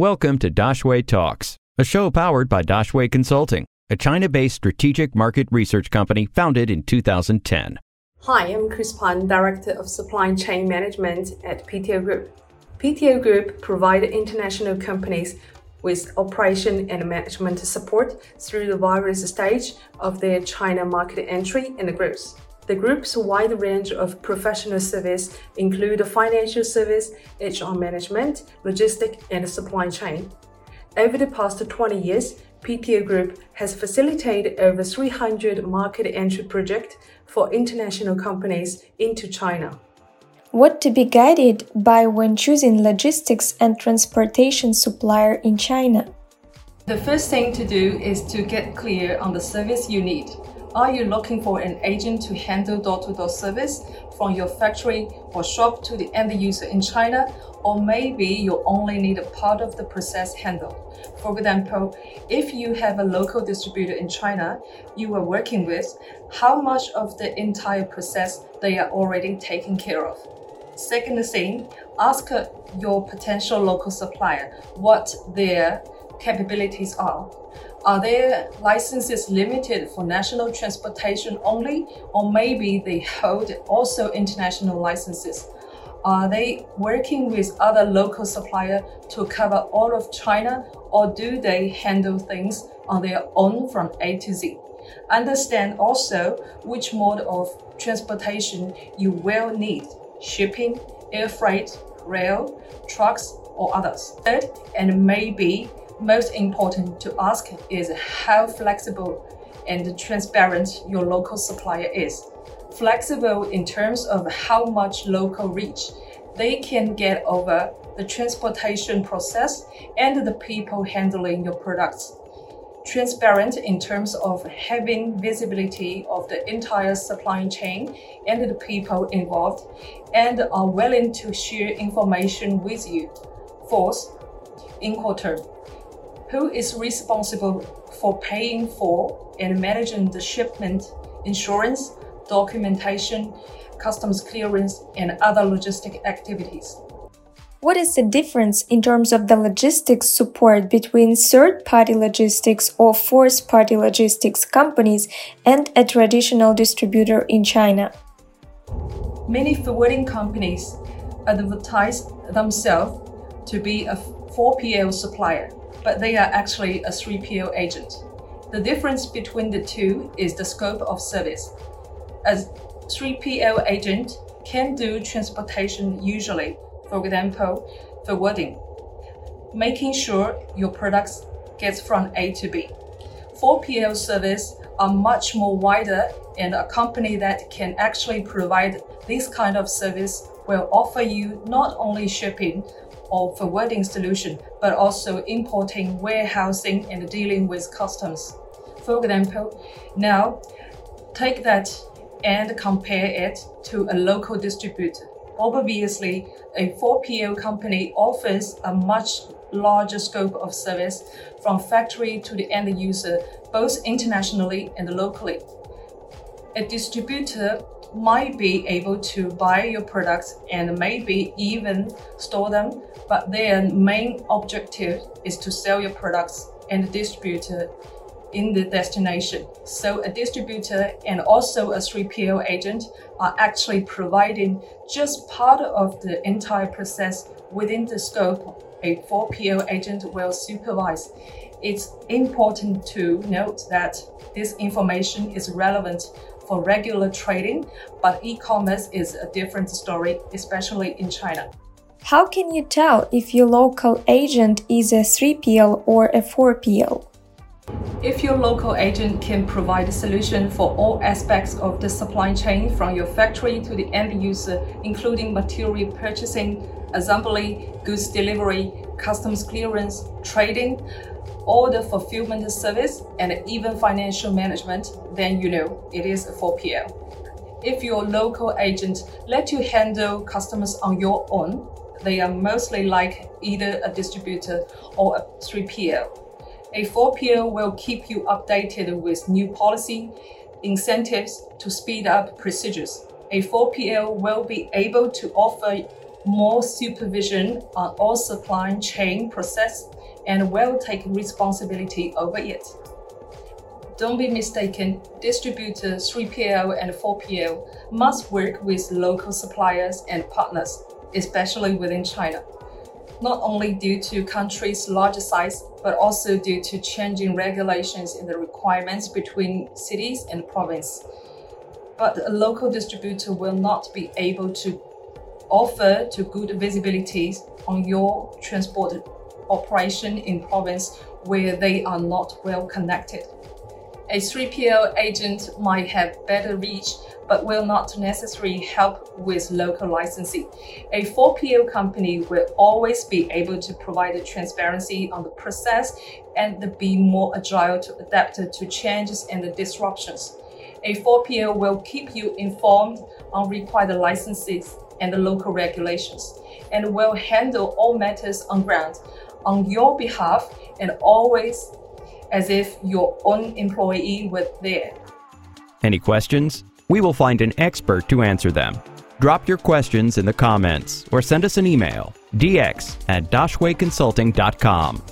Welcome to Daxue Talks, a show powered by Daxue Consulting, a China based strategic market research company founded in 2010. Hi, I'm Chris Pan, Director of Supply Chain Management at PTO Group. PTO Group provide international companies with operation and management support through the various stage of their China market entry and growth. The group's wide range of professional service include financial service, HR management, logistics, and supply chain. Over the past 20 years, PTO Group has facilitated over 300 market entry projects for international companies into China. What to be guided by when choosing logistics and transportation supplier in China? The first thing to do is to get clear on the service you need. Are you looking for an agent to handle door to door service from your factory or shop to the end user in China? Or maybe you only need a part of the process handled. For example, if you have a local distributor in China you are working with, how much of the entire process they are already taking care of? Second thing, ask your potential local supplier what their capabilities are. Are their licenses limited for national transportation only, or maybe they hold also international licenses? Are they working with other local suppliers to cover all of China, or do they handle things on their own from A to Z? Understand also which mode of transportation you will need shipping, air freight, rail, trucks, or others. And maybe most important to ask is how flexible and transparent your local supplier is. Flexible in terms of how much local reach they can get over the transportation process and the people handling your products. Transparent in terms of having visibility of the entire supply chain and the people involved and are willing to share information with you. Fourth, Inquarter who is responsible for paying for and managing the shipment, insurance, documentation, customs clearance, and other logistic activities. What is the difference in terms of the logistics support between third party logistics or fourth party logistics companies and a traditional distributor in China? Many forwarding companies advertise themselves to be a 4PL supplier but they are actually a 3PL agent. The difference between the two is the scope of service. A 3PL agent can do transportation usually, for example, forwarding, making sure your products gets from A to B. 4PL service are much more wider and a company that can actually provide this kind of service will offer you not only shipping or forwarding solution, but also importing, warehousing, and dealing with customs. For example, now take that and compare it to a local distributor. Obviously, a 4PL company offers a much larger scope of service from factory to the end user, both internationally and locally. A distributor might be able to buy your products and maybe even store them, but their main objective is to sell your products and distribute in the destination. So a distributor and also a 3PL agent are actually providing just part of the entire process within the scope a 4PL agent will supervise. It's important to note that this information is relevant for regular trading, but e commerce is a different story, especially in China. How can you tell if your local agent is a 3PL or a 4PL? If your local agent can provide a solution for all aspects of the supply chain from your factory to the end user, including material purchasing, assembly, goods delivery, customs clearance, trading, order fulfillment service, and even financial management, then you know it is a 4PL. If your local agent let you handle customers on your own, they are mostly like either a distributor or a 3PL. A 4PL will keep you updated with new policy, incentives to speed up procedures. A 4PL will be able to offer more supervision on all supply chain process, and will take responsibility over it. Don't be mistaken, distributors 3PL and 4PL must work with local suppliers and partners, especially within China. Not only due to country's larger size, but also due to changing regulations and the requirements between cities and province. But a local distributor will not be able to offer to good visibility on your transport operation in province where they are not well connected. A 3PL agent might have better reach, but will not necessarily help with local licensing. A 4PL company will always be able to provide transparency on the process and be more agile to adapt to changes and the disruptions. A 4PL will keep you informed on required licenses and the local regulations and will handle all matters on ground on your behalf and always as if your own employee was there. Any questions? We will find an expert to answer them. Drop your questions in the comments or send us an email dx at daxueconsulting.com.